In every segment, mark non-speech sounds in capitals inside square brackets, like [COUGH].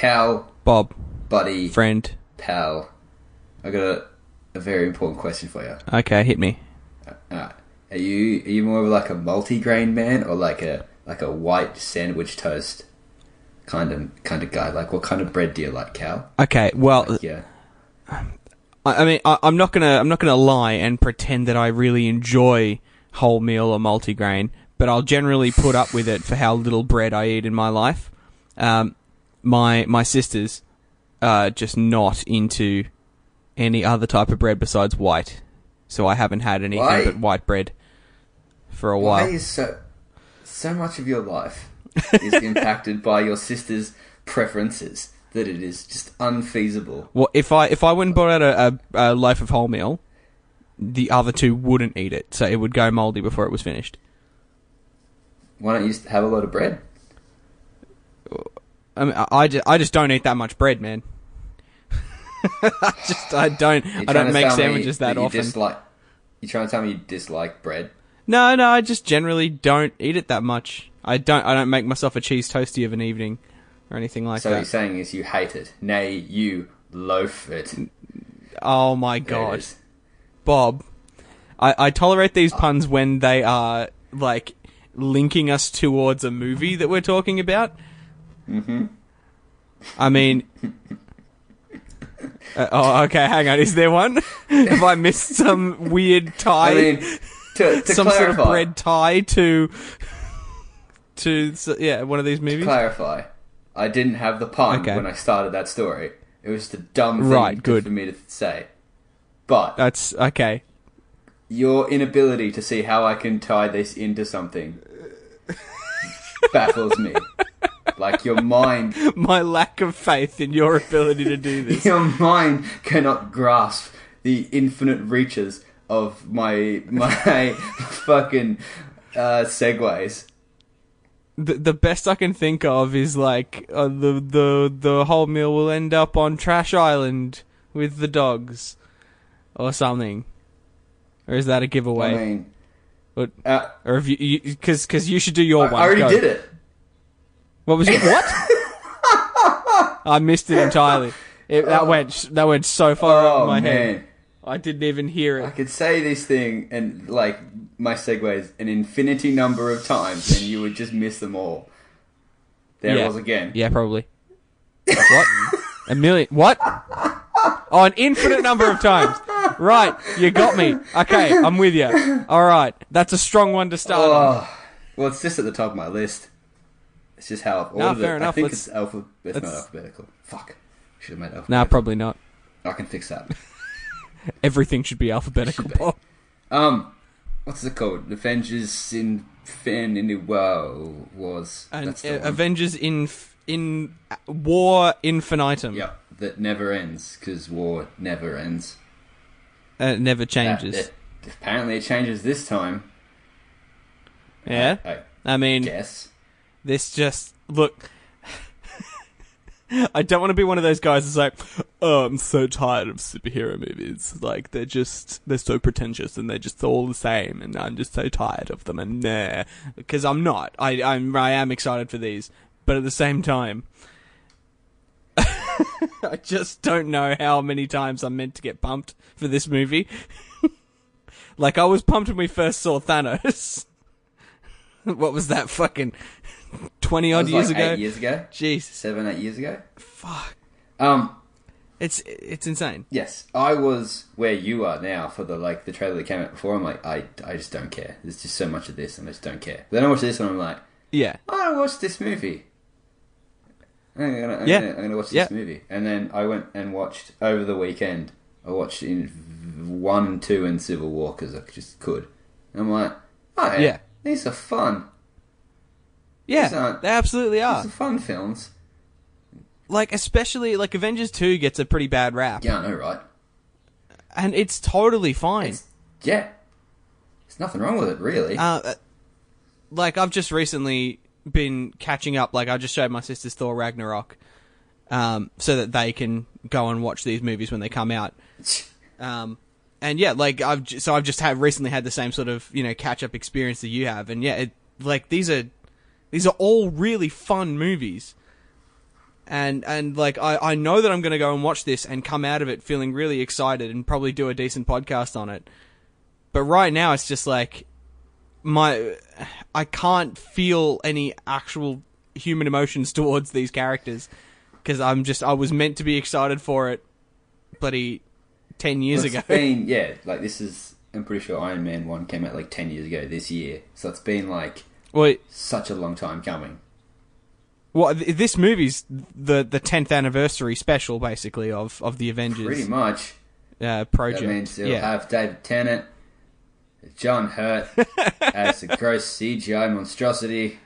Cal, Bob, buddy, friend. pal, I got a, a very important question for you. Okay, hit me. Alright. Are you are you more of like a multi-grain man or like a like a white sandwich toast kind of kind of guy? Like what kind of bread do you like, Cal? Okay, well, Yeah. I, I mean, I, I'm not gonna, I'm not gonna lie and pretend that I really enjoy wholemeal or multigrain, but I'll generally put up with it for how little bread I eat in my life. Um, my my sisters are just not into any other type of bread besides white, so I haven't had anything Why? but white bread for a Why while. is so so much of your life is [LAUGHS] impacted by your sister's preferences that it is just unfeasible. Well, if I if I went and bought out a, a, a loaf of wholemeal, the other two wouldn't eat it, so it would go moldy before it was finished. Why don't you just have a lot of bread? I mean, I, just, I just don't eat that much bread, man. [LAUGHS] I just I don't You're I don't make sandwiches that, you often. Dislike, you trying to tell me you dislike bread? No, no, I just generally don't eat it that much. I don't I don't make myself a cheese toasty of an evening or anything like that. So what you're saying is you hate it. Nay, you loaf it. oh my god. Bob! I, I tolerate these uh, puns when they are like linking us towards a movie that we're talking about. Mm-hmm. I mean. Uh, oh, okay. Hang on. Is there one? Have I missed some weird tie? I mean, to, to some clarify, sort of bread tie to to yeah one of these movies. clarify, I didn't have the pun Okay. when I started that story. It was just a dumb thing Right, good. for me to say. But That's okay. your inability to see how I can tie this into something baffles me. [LAUGHS] Like your mind, [LAUGHS] My lack of faith in your ability to do this. your mind cannot grasp the infinite reaches of my my [LAUGHS] fucking uh, segues. the, the best I can think of is like uh, the the the whole meal will end up on Trash Island with the dogs or something. Or is that a giveaway? I mean, But- uh, or if you because because you should do your I, one. I already Go. did it. What was it? What? I missed it entirely. It, that went that went so far Oh over my man. head. I didn't even hear it. I could say this thing and like my segues an infinity number of times, and you would just miss them all. There Yeah. it was again. Yeah, probably. what? A million? What? Oh, an infinite number of times. Right, you got me. Okay, I'm with you. All right, that's a strong one to start oh, on. Oh, well, it's just at the top of my list. It's just how I've ordered fair it. enough. I think Let's- it's alpha. It's not alphabetical. Fuck. Should have made alphabetical. Nah, probably not. I can fix that. [LAUGHS] Everything should be alphabetical. Should be. Um, what's it called? Avengers in Fin in the Wow was And that's uh. Avengers in in War Infinitum. Yep, that never ends because war never ends. Uh, it never changes. it- apparently, it changes this time. yeah, I I mean, guess. This just look. [LAUGHS] I don't want to be one of those guys that's like, oh, I'm so tired of superhero movies. Like they're just they're so pretentious and they're just all the same, and I'm just so tired of them. And nah, because I'm not. I I'm I am excited for these, but at the same time, [LAUGHS] I just don't know how many times I'm meant to get pumped for this movie. [LAUGHS] like I was pumped when we first saw Thanos. what was that fucking twenty odd years like ago? Eight years ago. Jeez. Seven, eight years ago. fuck! Um. It's it's insane. Yes, I was where you are now for the like the trailer that came out before. I'm like, I, I just don't care. There's just so much of this, and I just don't care. Then I watch this, and I'm like, Yeah, I want to watch this movie. I'm gonna, I'm Yeah. gonna, I'm gonna watch this Yeah. movie. And then I went and watched over the weekend. I watched in one and two in Civil War because I just could. And I'm like, oh yeah, Yeah. these are fun. Yeah, aren't- they absolutely are. These are fun films. Like especially like Avengers Two gets a pretty bad rap, Yeah, I know, right? and it's totally fine. It's, yeah, there's nothing wrong with it, really. Uh, uh, like I've just recently been catching up. Like I just showed my sisters Thor Ragnarok, um, so that they can go and watch these movies when they come out. [LAUGHS] Um, and yeah, like I've j- so I've just had recently had the same sort of you know catch up experience that you have, and yeah, it, like these are these are all really fun movies. and and like I I know that I'm going to go and watch this and come out of it feeling really excited and probably do a decent podcast on it. But right now it's just like my I can't feel any actual human emotions [LAUGHS] towards these characters because I'm just I was meant to be excited for it bloody 10 years It's ago. been [LAUGHS] yeah, like this is. I'm pretty sure Iron Man one came out like ten years ago this year, so it's been like well, such a long time coming. well this movie's the the 10th anniversary special basically of of the Avengers Pretty much. uh, project. That means they'll yeah. have David Tennant, John Hurt [LAUGHS] as the gross CGI monstrosity.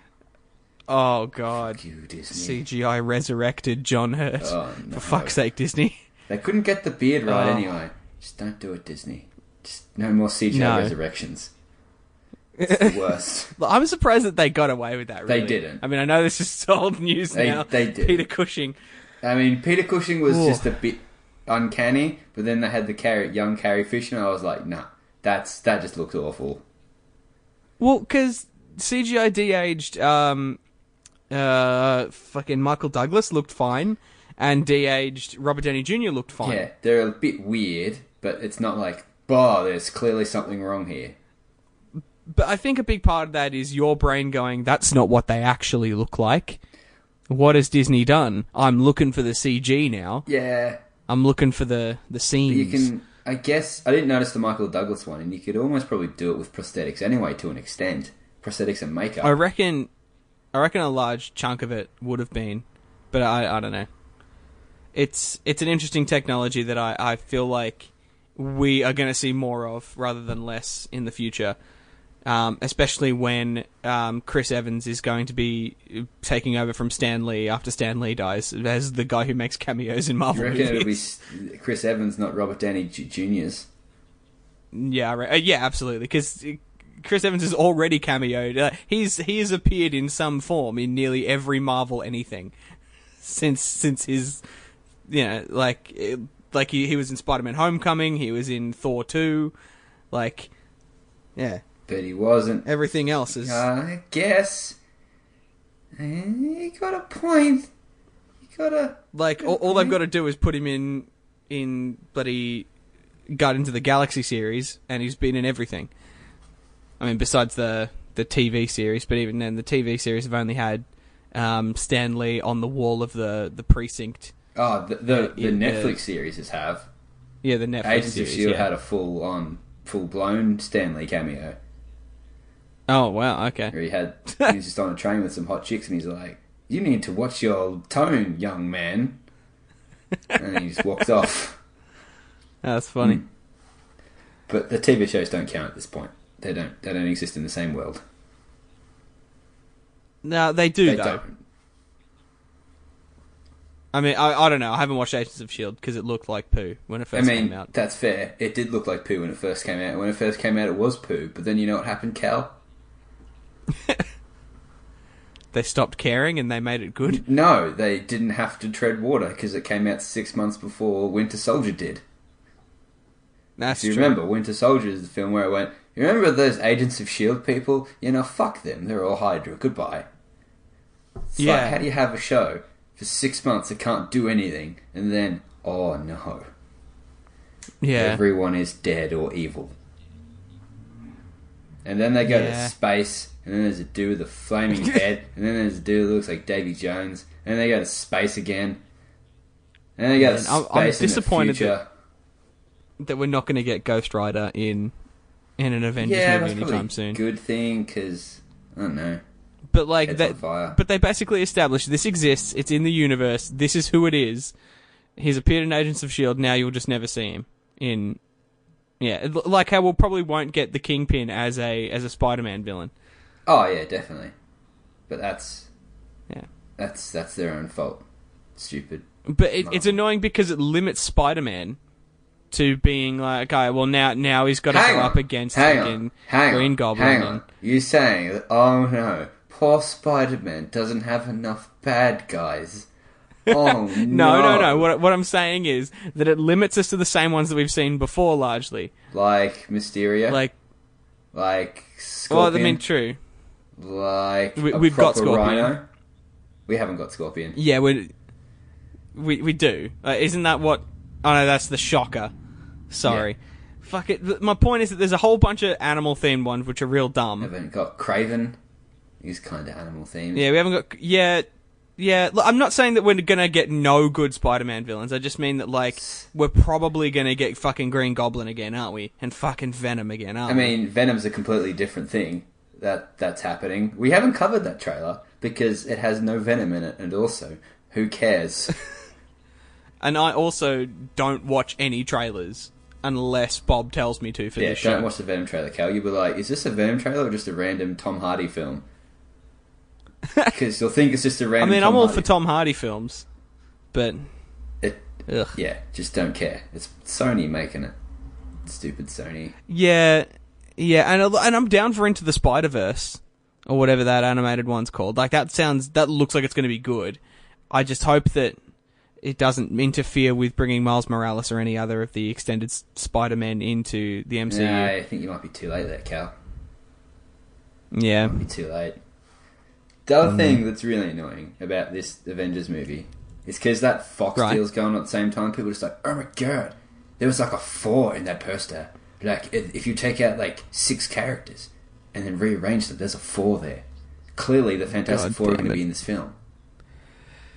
oh god. You Disney. CGI resurrected John Hurt. Oh, no. For fuck's sake, Disney. They couldn't get the beard right Oh. anyway. Just don't do it, Disney. Just no more CGI No. resurrections. It's the [LAUGHS] worst. I'm surprised that they got away with that. They didn't. I mean, I know this is [LAUGHS] old news They- now. they did. Peter Cushing. I mean, Peter Cushing was Ooh. just a bit uncanny, but then they had the young Carrie Fisher, and I was like, nah, that's that just looks awful. Well, because CGI de-aged, um, uh, fucking Michael Douglas looked fine, and de-aged Robert Downey Jr. looked fine. Yeah, they're a bit weird, but it's not like, bah, there's clearly something wrong here. But I think a big part of that is your brain going, "That's not what they actually look like." What has Disney done? I'm looking for the CG now. Yeah, I'm looking for the the but scenes. you can. I guess I didn't notice the Michael Douglas one, and you could almost probably do it with prosthetics anyway, to an extent. Prosthetics and makeup. I reckon, I reckon a large chunk of it would have been, but I, I don't know. It's it's an interesting technology that I, I feel like we are going to see more of rather than less in the future. Um, especially when um, Chris Evans is going to be taking over from Stan Lee after Stan Lee dies as the guy who makes cameos in Marvel. you reckon it'll be Chris Evans, not Robert Downey Jr.'s? Yeah, uh, yeah, absolutely. Because Chris Evans has already cameoed. Uh, he's he has appeared in some form in nearly every Marvel anything since since his you know like it- like he he was in Spider Man Homecoming. He was in Thor two. Like yeah, But he wasn't. everything else is. I guess. Eh, You got a point. You got a. Like all, all they've got to do is put him in in bloody Guardians of the Galaxy series, and he's been in everything. I mean, besides the the TV series, but even then, the TV series have only had um, Stan Lee on the wall of the the precinct. Oh, the the, the in the- Netflix series have. Yeah, the Netflix Agents series. of Shield yeah. had a full on, full blown Stan Lee cameo. Oh wow, okay. Where he had [LAUGHS] he was just on a train with some hot chicks, and he's like, "You need to watch your tone, young man." and he just walked off. That's funny. Hmm. But the TV shows don't count at this point. They don't. They don't exist in the same world. No, they do They though. don't. I mean, I, I don't know. I haven't watched Agents of Shield because it looked like poo when it I first mean, came out. that's fair. It did look like poo when it first came out. When it first came out, it was poo. But then you know what happened, Cal? [LAUGHS] They stopped caring and they made it good. No, they didn't have to tread water because it came out six months before Winter Soldier did. That's Do you true. remember Winter Soldier is the film where it went? You remember those Agents of Shield people? You know, fuck them. They're all Hydra. Goodbye. It's like, Yeah. how do you have a show for six months that can't do anything, and then oh no, Yeah. everyone is dead or evil, and then they go Yeah. to space, and then there's a dude with a flaming [LAUGHS] head, and then there's a dude that looks like Davy Jones, and then they go to space again, and they go to Man, I'm- I'm space in the disappointed future. that we're not going to get Ghost Rider in in an Avengers yeah, movie anytime soon. good thing because I don't know. But like that, but they basically established this exists. It's in the universe. This is who it is. He's appeared in Agents of Shield. Now you'll just never see him in. Yeah, like how we'll probably won't get the Kingpin as a as a Spider-Man villain. Oh yeah, definitely. But that's Yeah. that's that's their own fault. Stupid. But it, it's annoying because it limits Spider-Man to being like, okay, well now now he's got to Hang go on, up against hang fucking on, hang Green on, Goblin. Hang on. You saying that? Oh no, poor Spider-Man doesn't have enough bad guys. [LAUGHS] Oh no, No, no, no. What, what I'm saying is that it limits us to the same ones that we've seen before, largely. Like Mysterio, like Like, like Scorpion, well, I mean, true. Like we, we've got Scorpion. Rhino. We haven't got Scorpion. Yeah, we We we do. Uh, isn't that what? Oh no, that's the shocker. Sorry. Fuck it. My point is that there's a whole bunch of animal themed ones which are real dumb. We haven't got Kraven. He's kind of animal themed. Yeah, we haven't got. Yeah, yeah. Look, I'm not saying that we're gonna get no good Spider-Man villains. I just mean that like we're probably gonna get fucking Green Goblin again, aren't we? And fucking Venom again, aren't I mean, Venom's a completely different thing that that's happening. We haven't covered that trailer because it has no Venom in it, and also, who cares? [LAUGHS] And I also don't watch any trailers unless Bob tells me to for yeah, this don't watch the Venom trailer, Cal. You'll be like, is this a Venom trailer or just a random Tom Hardy film? [LAUGHS] Because you'll think it's just a random. I mean, Tom I'm all Hardy for Tom Hardy films, but It, ugh. yeah, just don't care. It's Sony making it. Stupid Sony. Yeah, yeah, and and I'm down for Into the Spider Verse or whatever that animated one's called. Like that sounds that looks like it's going to be good. I just hope that it doesn't interfere with bringing Miles Morales or any other of the extended Spider-Man into the MCU. Nah, I think you might be too late there, Cal. Yeah, Might be too late. The other um, thing that's really annoying about this Avengers movie is because that Fox Right. deal's going on at the same time. People are just like, oh my god, there was like a four in that poster. Like, if if you take out like six characters and then rearrange them, there's a four there. Clearly, the Fantastic God Four are going to be in this film.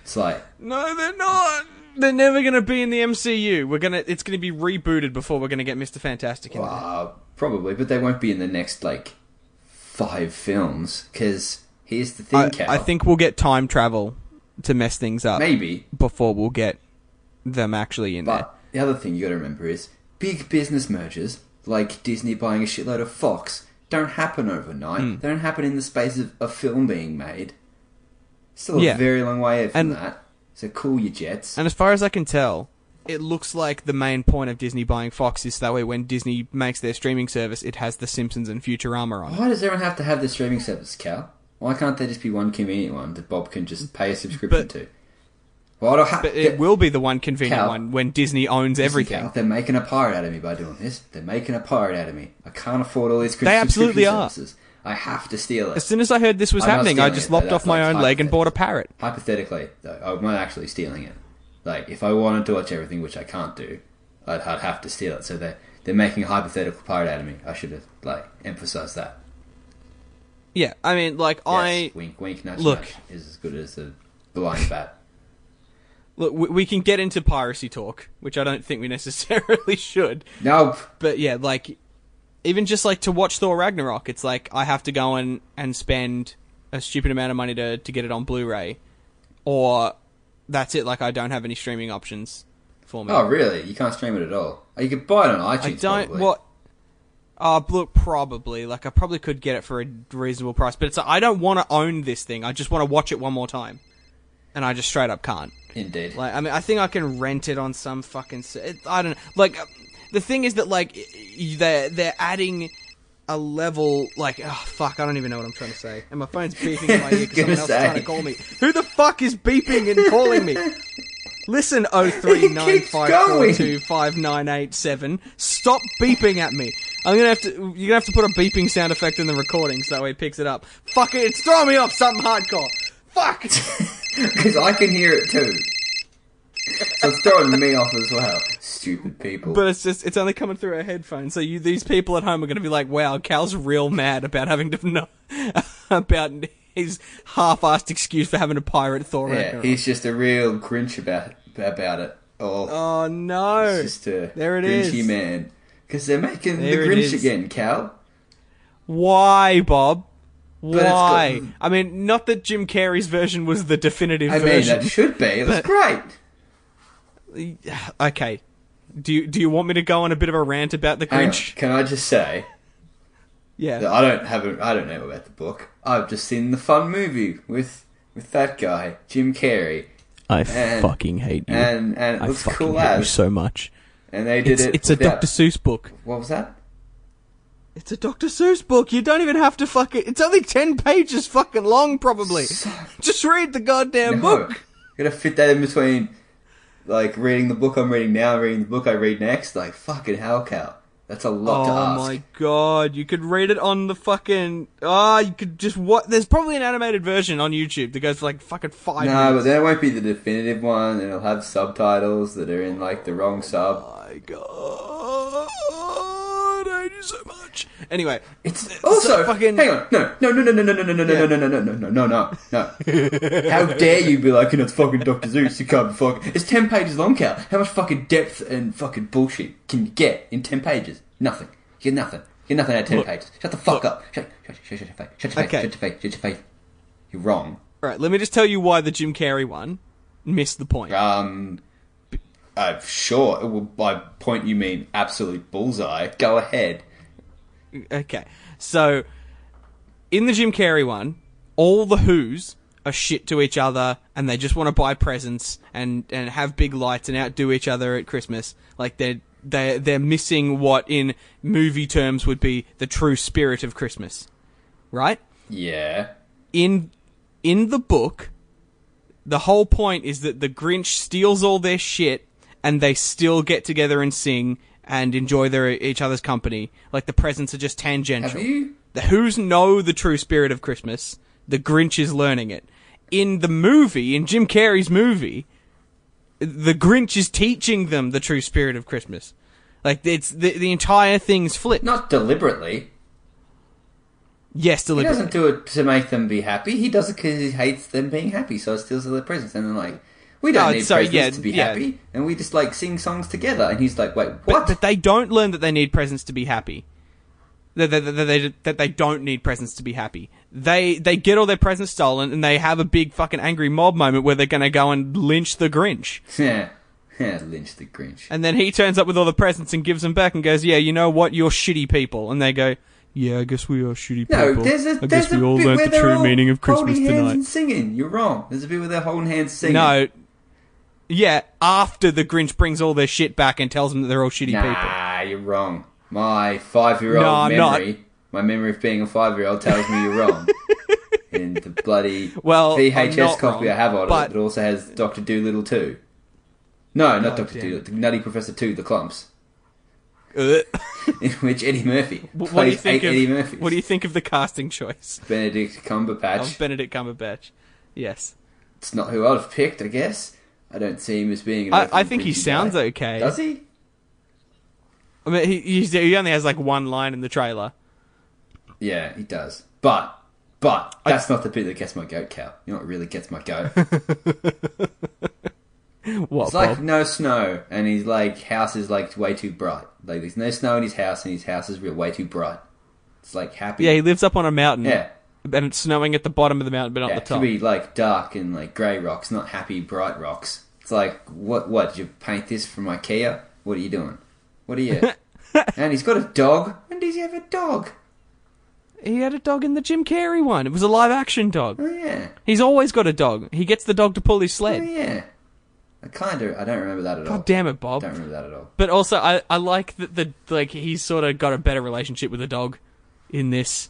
It's like, no, they're not. They're never going to be in the MCU. We're gonna. It's going to be rebooted before we're going to get Mister Fantastic in there. uh, probably, but they won't be in the next like five films. Because here's the thing, I, Cal. I think we'll get time travel to mess things up maybe before we'll get them actually in there. The other thing you got to remember is big business mergers, like Disney buying a shitload of Fox, don't happen overnight. Hmm. They don't happen in the space of a film being made. Still a Yeah. very long way from And- that. So cool your jets. And as far as I can tell, it looks like the main point of Disney buying Fox is that way when Disney makes their streaming service, it has The Simpsons and Futurama on it. Why does everyone have to have the streaming service, Cal? Why can't there just be one convenient one that Bob can just pay a subscription But- to? I But it will be the one convenient Cal. one when Disney owns everything. Cal, they're making a pirate out of me by doing this. They're making a pirate out of me. I can't afford all these They absolutely are. services. I have to steal it. As soon as I heard this was I'm happening, I just it, lopped off my own leg and bought a parrot. hypothetically, though, I'm not actually stealing it. Like, if I wanted to watch everything, which I can't do, I'd, I'd have to steal it. So they're, they're making a hypothetical pirate out of me. I should have, like, emphasized that. Yeah, I mean, like Yes, I wink, wink, nudge, Look. nudge is as good as a blind bat. Look. We, we can get into piracy talk, which I don't think we [LAUGHS] necessarily should. No. But yeah, like even just like to watch Thor Ragnarok, it's like I have to go and and spend a stupid amount of money to to get it on Blu-ray, or that's it. Like I don't have any streaming options for me. Oh, really? You can't stream it at all? Oh, you could buy it on iTunes. I don't probably. what. Uh, look, probably like I probably could get it for a reasonable price, but it's I don't want to own this thing. I just want to watch it one more time, and I just straight up can't. Indeed. Like, I mean, I think I can rent it on some fucking. It, I don't know. Like, uh, the thing is that like they're they're adding a level. Like, oh fuck, I don't even know what I'm trying to say. And my phone's beeping in my ear [LAUGHS] because someone else is trying to call me. Who the fuck is beeping and calling me? Listen, oh three [LAUGHS] nine five four two five nine eight seven. Stop beeping at me. I'm gonna have to. You're gonna have to put a beeping sound effect in the recording so that way it picks it up. Fuck it, it's throwing me off something hardcore. Fuck. [LAUGHS] Because I can hear it too. So it's throwing me off as well. Stupid people. But it's just it's only coming through our headphones. So you these people at home are going to be like, "Wow, Cal's real mad about having to know [LAUGHS] about his half-assed excuse for having a pirate Thor." yeah, Ragnarok." he's just a real Grinch about about it. Oh, Oh no! He's just a There it Grinchy is. man. Because they're making There the Grinch again, Cal. Why, Bob? It's got- Why? I mean, not that Jim Carrey's version was the definitive version. I mean, version. that should be. It was great. [SIGHS] okay. Do you do you want me to go on a bit of a rant about the Hang on, Grinch? Can I just say Yeah. I don't have a, I don't know about the book. I've just seen the fun movie with with that guy, Jim Carrey, I and- fucking hate you. and and it I was fucking cool hate you as. so much. And they did It's, it. it's a Dr. Seuss book. What was that? It's a Dr. Seuss book. You don't even have to fucking. It's only ten pages fucking long, probably. Just read the goddamn No. book. You gotta fit that in between, like reading the book I'm reading now, and reading the book I read next. Like fucking hell, Cal. That's a lot to Oh my god, you could read it on the fucking. Ah, you could just what? There's probably an animated version on YouTube that goes for like fucking five No, but minutes. there won't be the definitive one, and it'll have subtitles that are in like the wrong sub. Oh my god, you so much. Anyway, It's also fucking- hang on, no, no, no, no, no, no, no, no, no, no, no, no, no, no, no, no, no. How dare you be like, know, it's fucking Doctor Seuss? You can't fucking. It's ten pages long, Cal. How much fucking depth and fucking bullshit can you get in ten pages? Nothing. You get nothing. You get nothing out of ten Look, pages. Shut the fuck look. up. Shut, shut, shut, shut your face. Shut your face. Okay. Shut your face. Shut your face. You're wrong. all right, let me just tell you why the Jim Carrey one missed the point. Um, uh, sure. Well, by point you mean absolute bullseye. Go ahead. Okay, so in the Jim Carrey one, all the Who's are shit to each other, and they just want to buy presents and and have big lights and outdo each other at Christmas. Like they're they they're missing what in movie terms would be the true spirit of Christmas, right? Yeah. in in the book, the whole point is that the Grinch steals all their shit and they still get together and sing and enjoy their each other's company. Like the presents are just tangential. Have you? The Who's know the true spirit of Christmas. The Grinch is learning it. In the movie, in Jim Carrey's movie, the Grinch is teaching them the true spirit of Christmas. Like it's the the entire thing's flipped. Not deliberately. yes, deliberately. He doesn't do it to make them be happy. He does it because he hates them being happy, so it steals all their presents. And they're like, we don't Oh, need sorry, presents yeah, to be yeah. happy, and we just like sing songs together. And he's like, wait, what? but they don't learn that they need presents to be happy. That, that, they, that they don't need presents to be happy. They they get all their presents stolen and they have a big fucking angry mob moment where they're gonna go and lynch the Grinch. [LAUGHS] yeah, yeah, Lynch the Grinch. And then he turns up with all the presents and gives them back and goes, "Yeah, you know what? You're shitty people." And they go, "Yeah, I guess we are shitty people. No, there's a I there's guess a we all bit learned the true meaning of Christmas holding hands tonight." and singing. You're wrong. There's a bit where they're holding hands singing. No, yeah, after the Grinch brings all their shit back and tells them that they're all shitty people. nah, you're wrong. My five-year-old No, I'm not. memory, my memory of being a five-year-old tells me you're wrong. [LAUGHS] and the bloody Well, I'm VHS not copy wrong, I have on but- it that also has Doctor Doolittle too. No, not Oh, Doctor damn. Doolittle. Nutty Professor Two, the Klumps, Ugh. in [LAUGHS] which Eddie Murphy [LAUGHS] What do you plays think eight of Eddie Murphys. What do you think of the casting choice Benedict Cumberbatch. of Benedict Cumberbatch? Yes, it's not who I'd have picked, I guess. I don't see him as being. I, I think he sounds guy. okay. Does he? I mean, he he only has like one line in the trailer. Yeah, he does. But, but that's not the bit that gets my goat cow. You know what really gets my goat? [LAUGHS] What? It's like Bob? no snow, and his like house is like way too bright. Like there's no snow in his house, and his house is real way too bright. It's like happy. yeah, he lives up on a mountain. yeah. And it's snowing at the bottom of the mountain, but not yeah. the It top. should be like dark and like grey rocks, not happy bright rocks. It's like what? What did you paint this from IKEA? What are you doing? What are you? [LAUGHS] and he's got a dog. When does he have a dog? He had a dog in the Jim Carrey one. It was a live action dog. Oh yeah. He's always got a dog. He gets the dog to pull his sled. Oh yeah. I kind of. I don't remember that at all. God damn it, Bob. Don't remember that at all. But also, I, I like that the like he's sort of got a better relationship with the dog in this.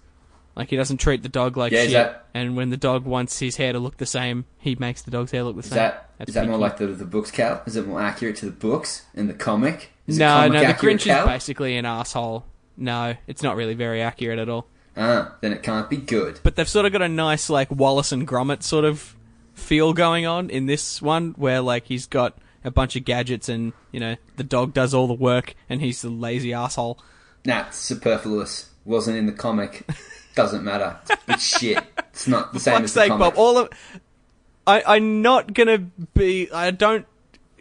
Like he doesn't treat the dog like Yeah, shit, that- and when the dog wants his hair to look the same, he makes the dog's hair look the Is same. that is that more like the the books, Cal? Is it more accurate to the books in the comic? Is no, comic no, the Grinch Cal? is basically an asshole. No, it's not really very accurate at all. Ah, then it can't be good. But they've sort of got a nice like Wallace and Gromit sort of feel going on in this one, where like he's got a bunch of gadgets and you know the dog does all the work and he's the lazy asshole. Nah, superfluous. Wasn't in the comic. [LAUGHS] Doesn't matter. It's [LAUGHS] shit. It's not the same as the sake, comic. Bob. All of I, I'm not gonna be. I don't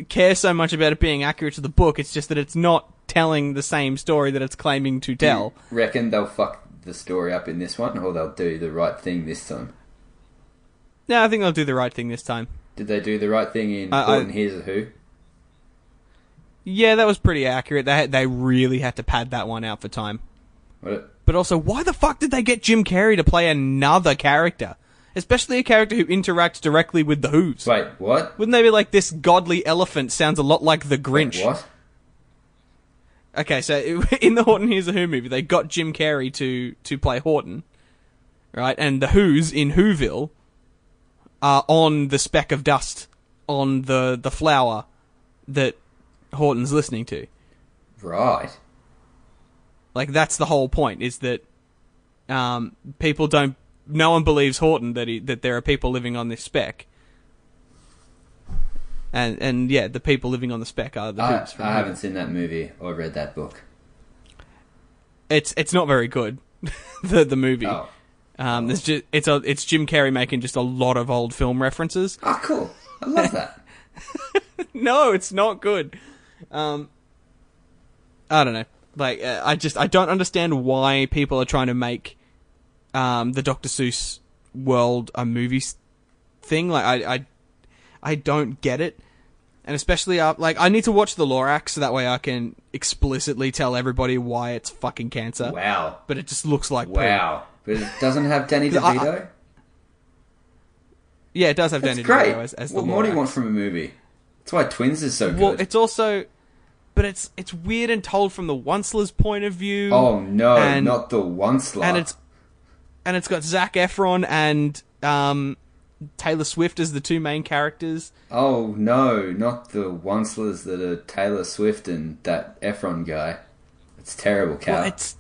care so much about it being accurate to the book. It's just that it's not telling the same story that it's claiming to tell. Reckon they'll fuck the story up in this one, or they'll do the right thing this time. No, I think they'll do the right thing this time. Did they do the right thing in I- Horton Hears a Who? Yeah, that was pretty accurate. They had, they really had to pad that one out for time. What? But also, why the fuck did they get Jim Carrey to play another character? Especially a character who interacts directly with the Who's. Wait, what? Wouldn't they be like this godly elephant sounds a lot like the Grinch? Wait, what? Okay, so [LAUGHS] in the Horton Hears a Who movie, they got Jim Carrey to to play Horton, right? And the Who's in Whoville are on the speck of dust on the the flower that Horton's listening to. Right. Like that's the whole point is that um, people don't. No one believes Horton that he, that there are people living on this speck. And and yeah, the people living on the speck are the I, hoops I haven't seen that movie or read that book. It's it's not very good. [LAUGHS] the the movie. Oh, Um, there's just it's a it's Jim Carrey making just a lot of old film references. oh, cool. I love that. [LAUGHS] no, it's not good. Um, I don't know. Like, uh, I just I don't understand why people are trying to make um, the Dr. Seuss world a movie thing. Like, I I I don't get it. And especially, uh, like, I need to watch the Lorax so that way I can explicitly tell everybody why it's fucking cancer. Wow. But it just looks like poo. Wow. But it doesn't have Danny [LAUGHS] I- I- DeVito? Yeah, it does have That's Danny great. DeVito as, as the what more do you want from a movie? That's why Twins is so good. Well, it's also, but it's it's weird and told from the Onceler's point of view. oh no, and- not the Onceler. and it's and it's got Zac Efron and um, Taylor Swift as the two main characters. Oh no, not the Oncelers that are Taylor Swift and that Efron guy. It's terrible, Cal. Well, it's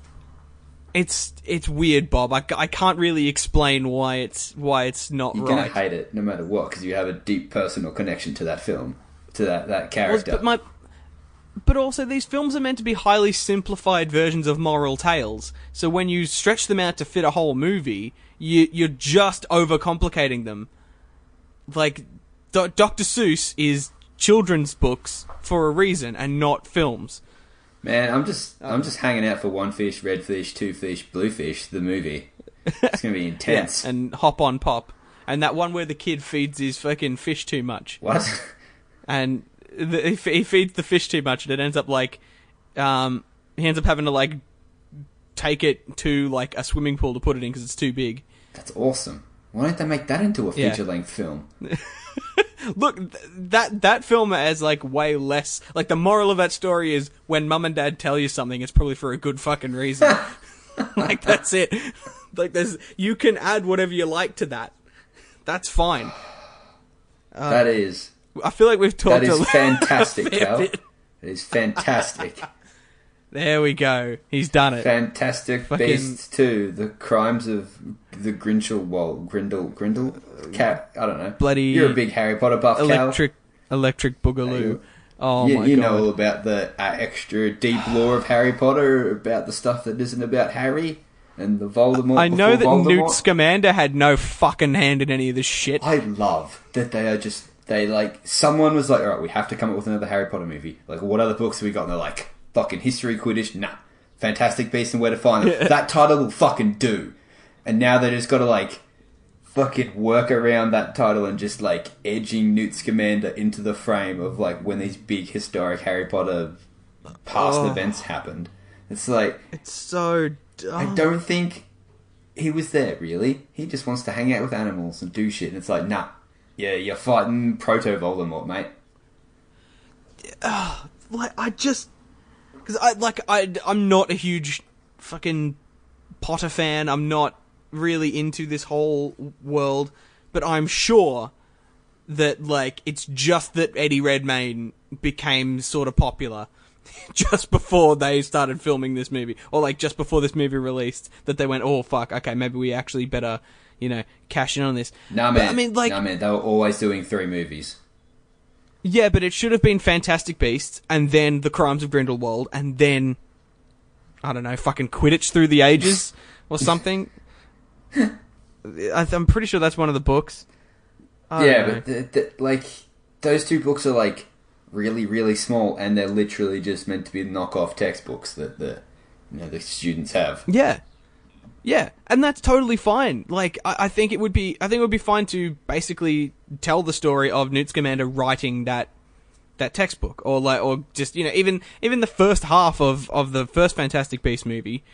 it's it's weird, Bob. I, I can't really explain why it's why it's not You're right. gonna hate it no matter what because you have a deep personal connection to that film, to that that Well, character. but my but also these films are meant to be highly simplified versions of moral tales. So when you stretch them out to fit a whole movie, you you're just overcomplicating them. Like Do- Dr. Seuss is children's books for a reason and not films. Man, I'm just Um, I'm just hanging out for one fish, red fish, two fish, blue fish. The movie. It's gonna be [LAUGHS] intense. and hop on pop. And that one where the kid feeds his fucking fish too much. what? and the, he he feeds the fish too much, and it ends up like, um, he ends up having to like take it to like a swimming pool to put it in because it's too big. That's awesome. Why don't they make that into a feature length film? [LAUGHS] Look, th- that that film has like way less. Like the moral of that story is when mum and dad tell you something, it's probably for a good fucking reason. [LAUGHS] [LAUGHS] like that's it. Like there's you can add whatever you like to that. That's fine. That is I feel like we've talked that [LAUGHS] is fantastic, Cal. bit. It is fantastic. There we go. He's done it. Fantastic Fucking- Beasts 2, The Crimes of the Grinchel, Grindel, Grindel? Cat, I don't know. Bloody You're a big Harry Potter buff, Cal. Electric, electric boogaloo. Oh you, my you god! know all about the uh, extra deep lore of Harry Potter, about the stuff that isn't about Harry and the Voldemort. I know that before Newt Scamander had no fucking hand in any of this shit. I love that they are just they like someone was like, all right, we have to come up with another Harry Potter movie. Like, what other books have we got? And they're like, fucking History Quidditch, nah. Fantastic Beasts and Where to Find Them. That title will fucking do. And now they just got to like fucking work around that title and just like edging Newt Scamander into the frame of like when these big historic Harry Potter past Oh. events happened. It's like It's so dumb. I don't think he was there really. He just wants to hang out with animals and do shit. And it's like, nah, yeah, you're fighting Proto Voldemort, mate. [SIGHS] like I just because I like I I'm not a huge fucking Potter fan. I'm not really into this whole world, but I'm sure that like it's just that Eddie Redmayne became sort of popular [LAUGHS] just before they started filming this movie, or like just before this movie released, that they went, oh fuck, okay, maybe we actually better, you know, cash in on this. Nah, But, man. I mean, like, nah, man. They were always doing three movies. Yeah, but it should have been Fantastic Beasts, and then The Crimes of Grindelwald, and then I don't know, fucking Quidditch through the ages [LAUGHS] or something. I- I'm pretty sure that's one of the books. Yeah, know. but th th like those two books are like really, really small, and they're literally just meant to be knockoff textbooks that the you know the students have. yeah, yeah, and that's totally fine. Like, I, I think it would be, I think it would be fine to basically tell the story of Newt Scamander writing that that textbook, or like, or just you know, even even the first half of of the first Fantastic Beast movie,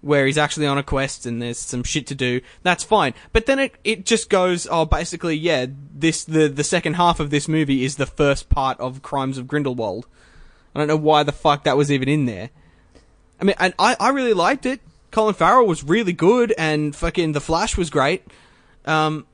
where he's actually on a quest and there's some shit to do. That's fine, but then it it just goes, oh, basically, yeah, this the the second half of this movie is the first part of Crimes of Grindelwald. I don't know why the fuck that was even in there. I mean, and I, I really liked it. Colin Farrell was really good, and fucking The Flash was great. Um,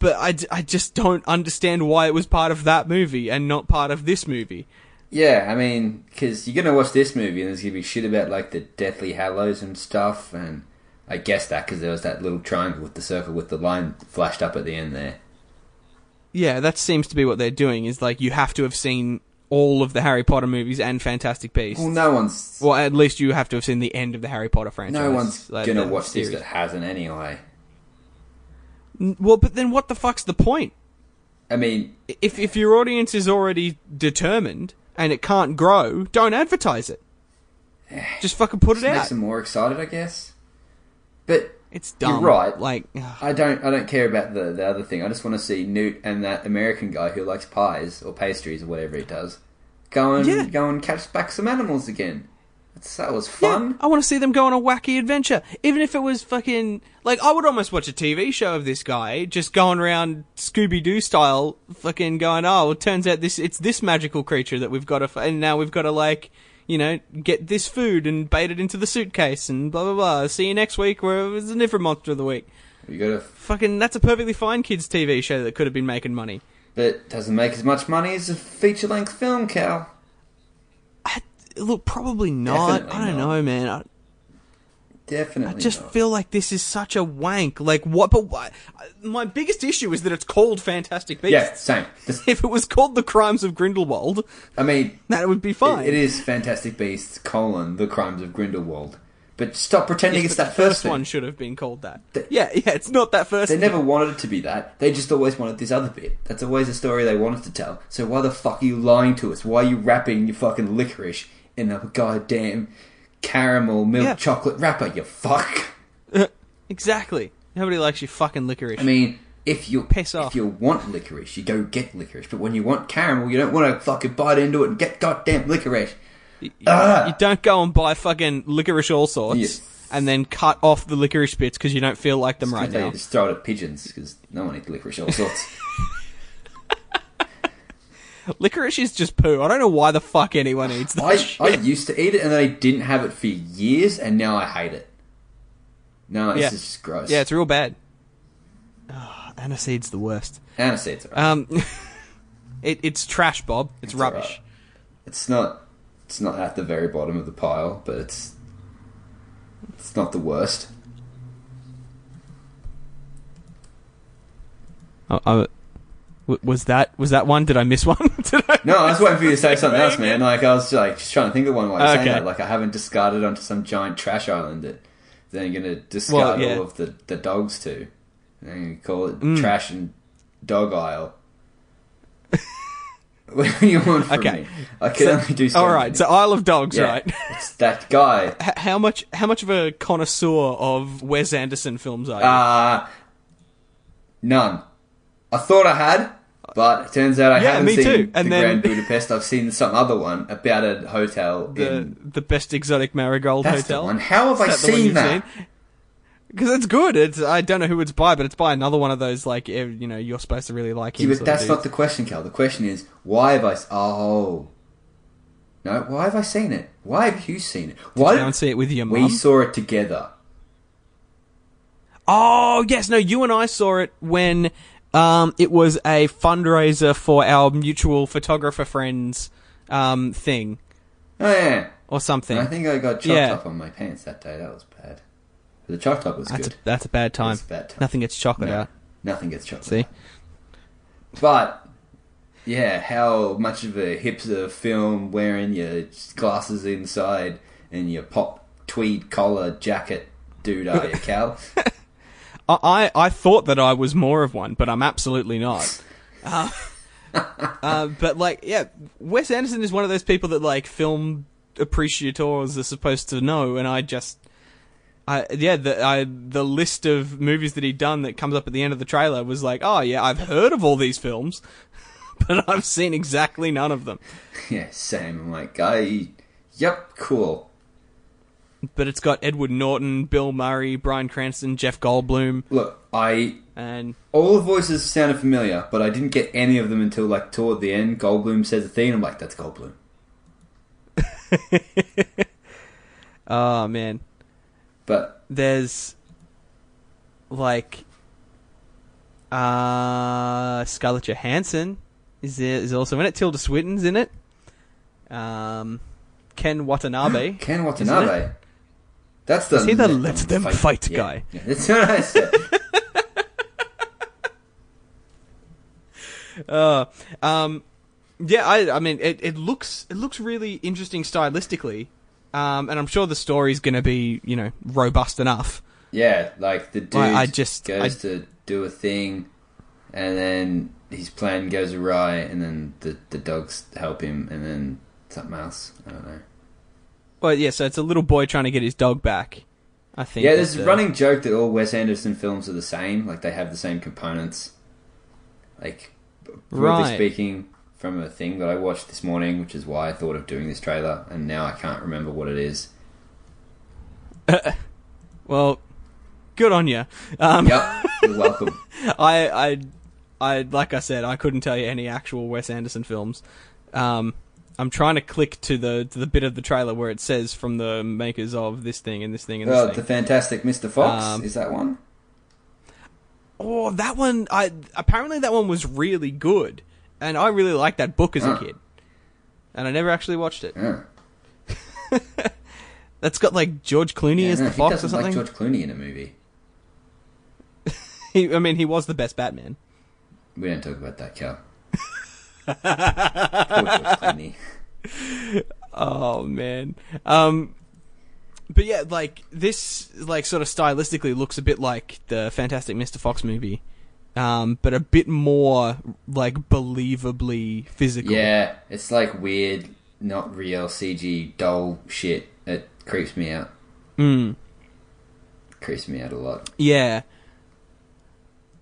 but I, d- I just don't understand why it was part of that movie and not part of this movie. Yeah, I mean, because you're gonna watch this movie and there's gonna be shit about like the Deathly Hallows and stuff, and I guess that because there was that little triangle with the circle with the line flashed up at the end there. Yeah, that seems to be what they're doing. Is like you have to have seen all of the Harry Potter movies and Fantastic Beasts. Well, no one's Well, at least you have to have seen the end of the Harry Potter franchise. no one's like, gonna watch this series. that hasn't anyway. N- Well, but then what the fuck's the point? I mean, If if your audience is already determined and it can't grow, don't advertise it. Eh. Just fucking put it it makes out. them more excited, I guess. But It's dumb. You're right. Like, I don't I don't care about the, the other thing. I just want to see Newt and that American guy who likes pies or pastries or whatever he does go and Yeah. go and catch back some animals again. That's, that was yeah, fun. I want to see them go on a wacky adventure. Even if it was fucking like, I would almost watch a TV show of this guy just going around Scooby Doo style, fucking going, oh, well, it turns out this it's this magical creature that we've got to, and now we've got to like. You know, get this food and bait it into the suitcase and blah blah blah. See you next week where it was a different monster of the week. You gotta, Fucking, that's a perfectly fine kids' TV show that could have been making money. but doesn't make as much money as a feature length film, Cal. I, look, probably not. Definitely I don't not. know, man. I, Definitely. I just not. feel like this is such a wank. Like what? But why, my biggest issue is that it's called Fantastic Beasts. yeah, same. Just- [LAUGHS] If it was called The Crimes of Grindelwald, I mean, that would be fine. it, it is Fantastic Beasts: colon The Crimes of Grindelwald. But stop pretending Yes, it's that the first first one should have been called that. They- yeah, yeah, it's not that first. They thing. never wanted it to be that. They just always wanted this other bit. That's always the story they wanted to tell. So why the fuck are you lying to us? Why are you wrapping your fucking licorice in a goddamn caramel milk Yeah. chocolate wrapper? You fuck. Uh, exactly. Nobody likes your fucking licorice. I mean, if you Piss off. if you want licorice, you go get licorice. But when you want caramel, you don't want to fucking bite into it and get goddamn licorice. you, you don't go and buy fucking licorice all sorts Yeah. and then cut off the licorice bits because you don't feel like them Right right now. now. Just throw it at pigeons because no one eats licorice all sorts. [LAUGHS] Licorice is just poo. I don't know why the fuck anyone eats that I, shit. I used to eat it and then I didn't have it for years and now I hate it. No, it's Yeah. just gross. yeah, it's real bad. Oh, aniseed's the worst. Aniseeds are Um, [LAUGHS] it, it's trash, Bob. It's, It's rubbish. alright. It's not. It's not at the very bottom of the pile, but it's. It's not the worst. W- was that was that one? Did I miss one? [LAUGHS] Did I No, I was waiting for you to say something else, man. Like I was like just trying to think of one while you're saying that. Like I haven't discarded onto some giant trash island that then you're gonna discard Well, yeah. all of the, the dogs to. And you call it Mm. trash and dog aisle. [LAUGHS] what do you want from Okay. me? I can So- only do so all right, so Isle of Dogs, yeah, right? [LAUGHS] it's that guy. H- how much how much of a connoisseur of Wes Anderson films are you? Uh, none. I thought I had, but it turns out I Yeah, haven't seen too. And the then- Grand Budapest. I've seen some other one about a hotel the in. the best exotic marigold That's hotel. the one. How have I Is that the seen that? Because it's good. It's I don't know who it's by, but it's by another one of those like eh, you know you're supposed to really like Yeah, but that's not the question, Cal. The question is, why have I? Oh, no. Why have I seen it? Why have you seen it? Why Go and see it with your we saw it together? Oh yes, no, you and I saw it when um, it was a fundraiser for our mutual photographer friends um, thing Oh yeah. or something. I think I got chopped Yeah. up on my pants that day. That was bad. But the chopped up was that's a, good. that's a bad time. That's a bad time. Nothing gets chocolate No, out. nothing gets chopped. See, But yeah, how much of a hipster film wearing your glasses inside and your pop tweed collar jacket dude are you, [LAUGHS] Cal? I, I thought that I was more of one, but I'm absolutely not. [LAUGHS] Uh, [LAUGHS] uh, but like, yeah, Wes Anderson is one of those people that like film appreciators are supposed to know, and I just. I, yeah, the I, the list of movies that he'd done that comes up at the end of the trailer was like, oh yeah, I've heard of all these films, [LAUGHS] but I've seen exactly none of them. yeah, same. I'm like, I, yep, cool. But it's got Edward Norton, Bill Murray, Bryan Cranston, Jeff Goldblum, Look, I and all the voices sounded familiar, but I didn't get any of them until like toward the end. Goldblum says a thing, I'm like, that's Goldblum. oh [LAUGHS] man, But there's like uh Scarlett Johansson is there, is also in it. Tilda Swinton's in it. Um, Ken Watanabe. [GASPS] Ken Watanabe. That's the Is he the let let them fight guy? Yeah, that's what I said. [LAUGHS] Uh, um, yeah, I, I mean, it, it looks it looks really interesting stylistically, um, and I'm sure the story's going to be you know robust enough. yeah, like the dude I- I just- goes I- to do a thing, and then his plan goes awry, and then the the dogs help him, and then something else. I don't know. Well, yeah, so it's a little boy trying to get his dog back. I think. Yeah, there's a running joke that all Wes Anderson films are the same. Like they have the same components. Like broadly Right. speaking, from a thing that I watched this morning, which is why I thought of doing this trailer, and now I can't remember what it is. [LAUGHS] Well, good on you. Um, Yep, you're [LAUGHS] welcome. I, I, I, like I said, I couldn't tell you any actual Wes Anderson films. Um, I'm trying to click to the to the bit of the trailer where it says from the makers of this thing and this thing and this Oh, thing. the Fantastic Mr. Fox Um, is that one? Oh, that one! I apparently that one was really good, and I really liked that book as a kid, and I never actually watched it. Yeah. [LAUGHS] That's got like George Clooney Yeah, as no, the he fox or something. like George Clooney in a movie. [LAUGHS] He, I mean, he was the best Batman. We don't talk about that, Cal. Poor George Clooney. Oh man. Um but yeah, like this like sort of stylistically looks a bit like the Fantastic Mr. Fox movie. Um but a bit more like believably physical. Yeah, it's like weird, not real CG doll shit. It creeps me out. Mm. Creeps me out a lot. Yeah.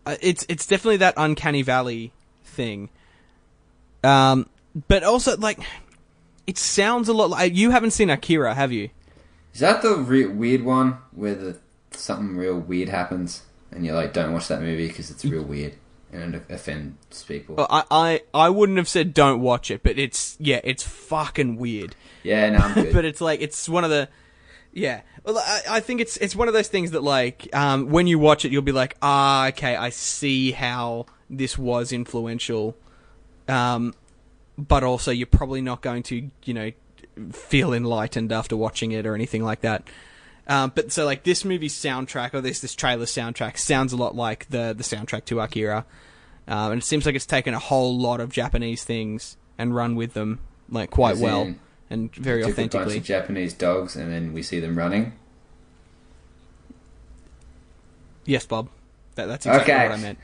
Uh, it's it's definitely that uncanny valley thing. Um but also like it sounds a lot like you haven't seen Akira, have you? Is that the re- weird one where the something real weird happens and you're like, don't watch that movie because it's real weird and it offends people? Well, I, I I wouldn't have said don't watch it, but it's yeah, it's fucking weird. Yeah, no, I'm [LAUGHS] good. but it's like it's one of the yeah well I, I think it's it's one of those things that like um, when you watch it you'll be like ah okay i see how this was influential um, but also you're probably not going to you know feel enlightened after watching it or anything like that um, but so like this movie's soundtrack or this this trailer soundtrack sounds a lot like the the soundtrack to akira um, and it seems like it's taken a whole lot of japanese things and run with them like quite As well and very Took a bunch authentically of Japanese dogs and then we see them running. Yes, Bob. That, that's exactly Okay. what I meant.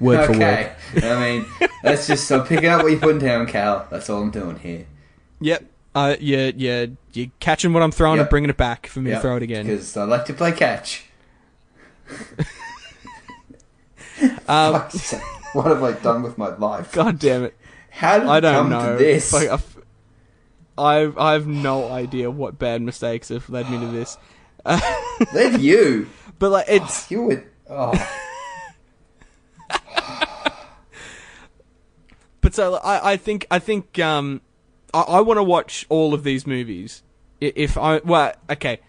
Word for word. I mean, that's just I'm picking up what you're putting down, Cal. That's all I'm doing here. Yep. Uh, yeah, yeah. You're catching what I'm throwing Yep. and bringing it back for me to throw it again. Because I like to play catch. Um, [LAUGHS] Fuck's sake, what have I done with my life? God damn it. How did I don't come know. to this? Like, I've, I've, no idea what bad mistakes have led me to this. Leave you. [LAUGHS] But, like, it's. You would. Oh. [LAUGHS] But so I, I think I think um, I, I want to watch all of these movies. If I well, okay.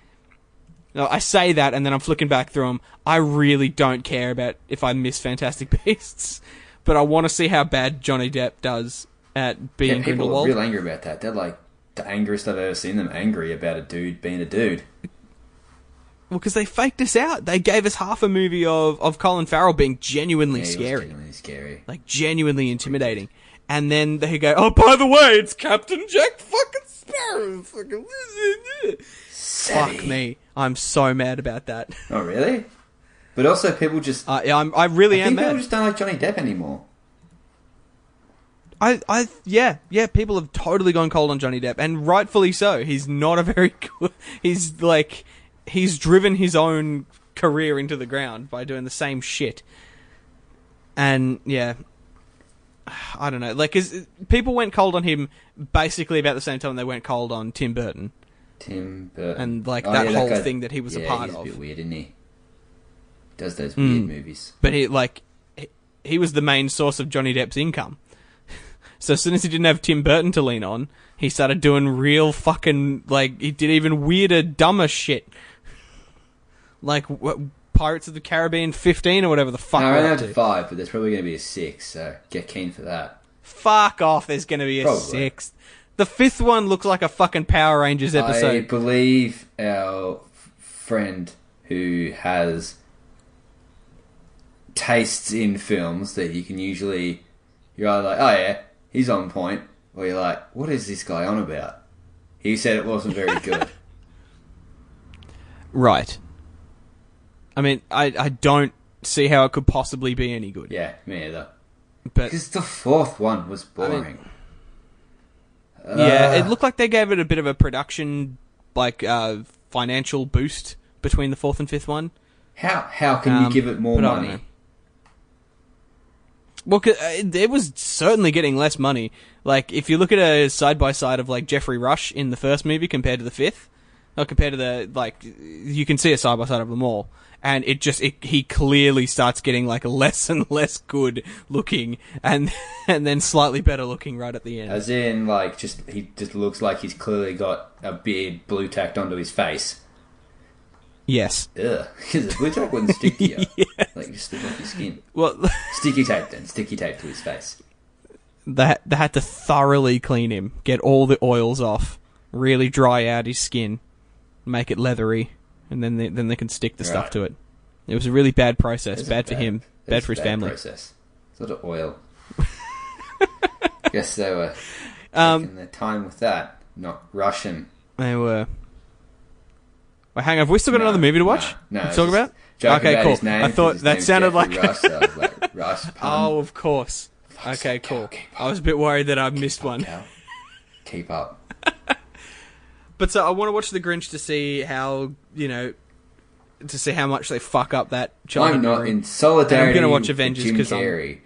No, I say that, and then I'm flicking back through them. I really don't care about if I miss Fantastic [LAUGHS] Beasts, but I want to see how bad Johnny Depp does at being Yeah, people are Grindelwald. real angry about that. They're like the angriest I've ever seen them angry about a dude being a dude. Well, because they faked us out. They gave us half a movie of of Colin Farrell being genuinely Yeah, scary, genuinely scary. like genuinely intimidating, and then they go, "Oh, by the way, it's Captain Jack fucking Sparrow." Fucking fuck me. I'm so mad about that. Oh, really? But also, people just. Uh, yeah, I'm, I really I am people mad. just don't like Johnny Depp anymore. I, I, yeah, yeah. People have totally gone cold on Johnny Depp, and rightfully so. He's not a very [LAUGHS] good. He's like, he's driven his own career into the ground by doing the same shit. And yeah, I don't know. Like, 'cause people went cold on him basically about the same time they went cold on Tim Burton. Tim Burton. And, like, Oh, that yeah, whole guy- thing that he was a yeah, part he's of. a bit weird, isn't he? Does those Mm. weird movies. But he like, he, he was the main source of Johnny Depp's income. [LAUGHS] So as soon as he didn't have Tim Burton to lean on, he started doing real fucking like he did even weirder, dumber shit, like what, Pirates of the Caribbean 15 or whatever the fuck. No, we're I up to. five, but there's probably going to be a six, so get keen for that. Fuck off! There's going to be a Probably. sixth. The fifth one looks like a fucking Power Rangers episode. I believe our friend who has tastes in films that you can usually you're either like, oh yeah, he's on point, or you're like, what is this guy on about? He said it wasn't very good. [LAUGHS] Right. I mean, I I don't see how it could possibly be any good. yeah, me either. But Because the fourth one was boring. yeah, Uh, it looked like they gave it a bit of a production like uh financial boost between the fourth and fifth one. how how can you Um, give it more I money? Well, uh, it, it was certainly getting less money. Like, if you look at a side by side of like Geoffrey Rush in the first movie compared to the fifth, or compared to the like, you can see a side by side of them all, and it just it, he clearly starts getting like less and less good looking, and [LAUGHS] and then slightly better looking right at the end. As in, like, just he just looks like he's clearly got a beard Blu Tacked onto his face. yes. Ugh, [LAUGHS] because the Blu Tack wouldn't stick to you. Like, just stick off your skin. Well, [LAUGHS] Sticky tape then, sticky tape to his face. they they had to thoroughly clean him, get all the oils off, really dry out his skin, make it leathery, and then they, then they can stick the stuff to it. It was a really bad process, a bad for him, bad for his family. Process. It's a lot of oil. [LAUGHS] Guess they were Um, taking their time with that, not rushing. they were. Wait, hang on. Have we still got No, another movie to watch? No, no to talk about? Okay, about cool. I thought that sounded Geoffrey like- Rush, [LAUGHS] so like. Pun. Oh, of course. Okay, sake, cool. I was a bit worried that I missed one. Cal. Keep up. But so I want to watch The Grinch to see how you know, to see how much they fuck up that. I'm not memory. in solidarity. I'm gonna watch Avengers Jim 'cause I'm- Carrey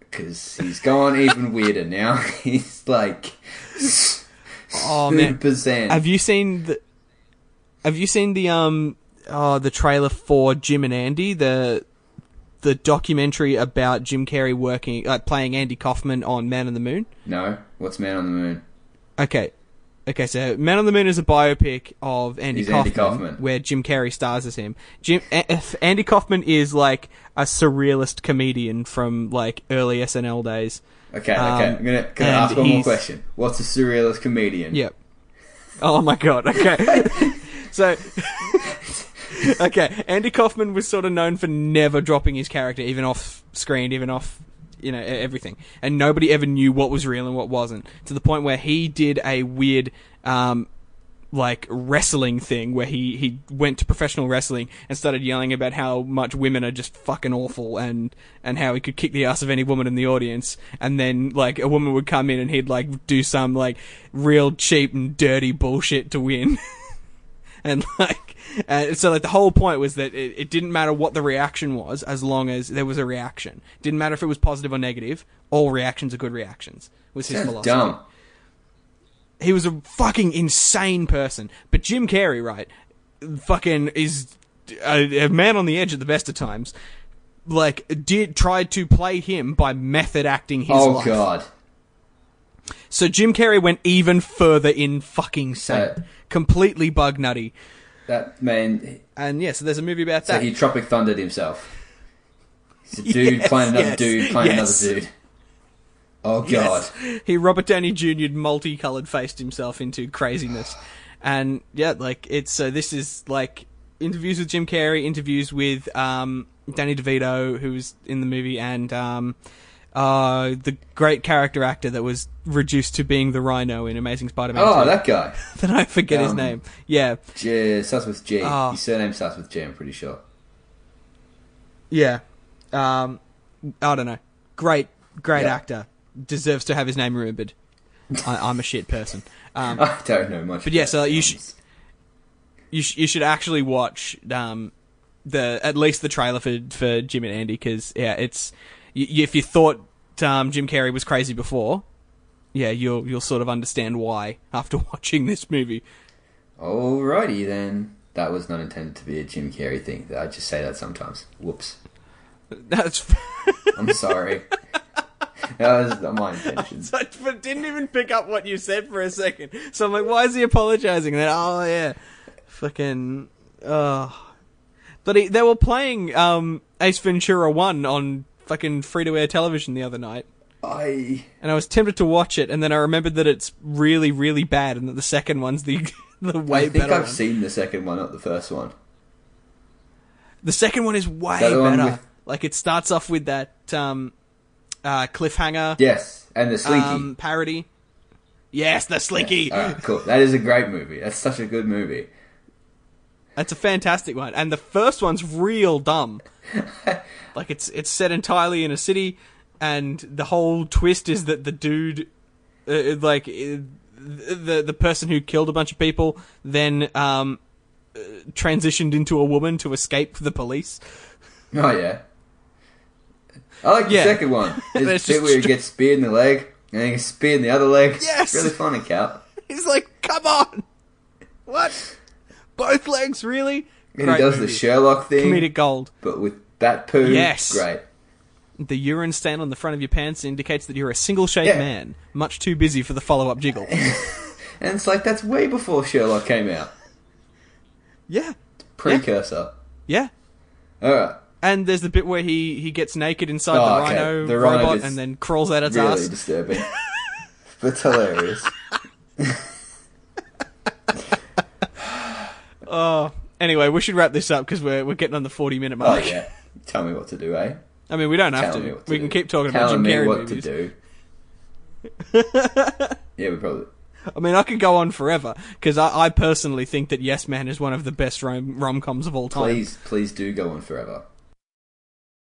because he's gone even weirder now. [LAUGHS] he's like [LAUGHS] Oh man, percent. Have you seen the? Have you seen the um oh the trailer for Jim and Andy the the documentary about Jim Carrey working like playing Andy Kaufman on Man on the Moon? No, what's Man on the Moon? Okay. Okay, so Man on the Moon is a biopic of Andy, Kaufman, Andy Kaufman. where Jim Carrey stars as him. Jim A- Andy Kaufman is like a surrealist comedian from like early SNL days. Okay, Um, okay. I'm gonna, gonna and ask one more question. What's a surrealist comedian? Yep. Oh my god. Okay. [LAUGHS] so. [LAUGHS] okay, Andy Kaufman was sort of known for never dropping his character, even off screen, even off, you know, everything, and nobody ever knew what was real and what wasn't. To the point where he did a weird, um, like wrestling thing where he he went to professional wrestling and started yelling about how much women are just fucking awful and and how he could kick the ass of any woman in the audience and then like a woman would come in and he'd like do some like real cheap and dirty bullshit to win [LAUGHS] and like [LAUGHS] uh, so like the whole point was that it, it didn't matter what the reaction was as long as there was a reaction didn't matter if it was positive or negative all reactions are good reactions was his philosophy dumb. he was a fucking insane person. But Jim Carrey, right, fucking is a, a man on the edge at the best of times. Like, did tried to play him by method acting his Oh life. god. So Jim Carrey went even further in fucking sane, Uh, completely bug nutty. That man. And yeah, so there's a movie about So that. he Tropic Thundered himself. He's a dude Yes, playing another yes, dude playing yes. another dude. Oh god. He Robert Downey Jr. multicolored faced himself into craziness. And yeah, like it's so this is like interviews with Jim Carrey, interviews with um Danny DeVito who was in the movie and um uh the great character actor that was reduced to being the Rhino in Amazing Spider-Man. Oh, 2. that guy. [LAUGHS] then I forget his Um, name. Yeah. J- starts with G. Oh. His surname starts with J. I'm pretty sure. Yeah. Um I don't know. Great great Yeah. actor. Deserves to have his name remembered. I, I'm a shit person. Um [LAUGHS] I don't know much. But yeah, so you should you sh- you should actually watch um the at least the trailer for for Jim and Andy because yeah it's if you thought um, Jim Carrey was crazy before yeah you'll you'll sort of understand why after [LAUGHS] watching this movie Alrighty then. That was not intended to be a Jim Carrey thing. I just say that sometimes. Whoops. that's [LAUGHS] I'm sorry. that was not my intention. [LAUGHS] I didn't even pick up what you said for a second so I'm like why is he apologizing and then oh yeah fucking oh but he, they were playing um Ace Ventura 1 on fucking free to air television the other night I and I was tempted to watch it, and then I remembered that it's really, really bad, and that the second one's the [LAUGHS] the way better. I think better. I've one. seen the second one, not the first one. The second one is way Is that the one better. with- Like it starts off with that um, uh, cliffhanger Yes, and the Slinky. um, parody. Yes, the Slinky. Alright, cool. That is a great movie. That's such a good movie. That's a fantastic one, and the first one's real dumb. [LAUGHS] like it's it's set entirely in a city, and the whole twist is that the dude, uh, like uh, the the person who killed a bunch of people, then um, uh, transitioned into a woman to escape the police. Oh yeah. I like the Yeah. second one. [LAUGHS] There's a bit where he gets speared in the leg, and then he gets speared in the other leg. Yes! Really funny, Cal. [LAUGHS] He's like, "Come on, what? Both legs, really?" And Great he does movie. the Sherlock thing, comedic gold. but with that poo. Yes. Great. The urine stain on the front of your pants indicates that you're a single-shaped Yeah. man, much too busy for the follow-up jiggle. [LAUGHS] And it's like, that's way before Sherlock came out. yeah, Precursor. yeah. Alright. And there's the bit where he, he gets naked inside Oh, the okay. rhino The robot and then crawls out its Really ass. Really disturbing. [LAUGHS] but hilarious. [LAUGHS] Oh, anyway, we should wrap this up because we're we're getting on the 40 minute mark. Oh, mark. yeah. Tell me what to do, eh? I mean, we don't have Telling to. to We do. can keep talking Telling about Jim me Carrey what movies. to do. [LAUGHS] yeah, we probably. I mean, I could go on forever because I, I personally think that Yes Man is one of the best rom rom coms of all time. Please, please do go on forever.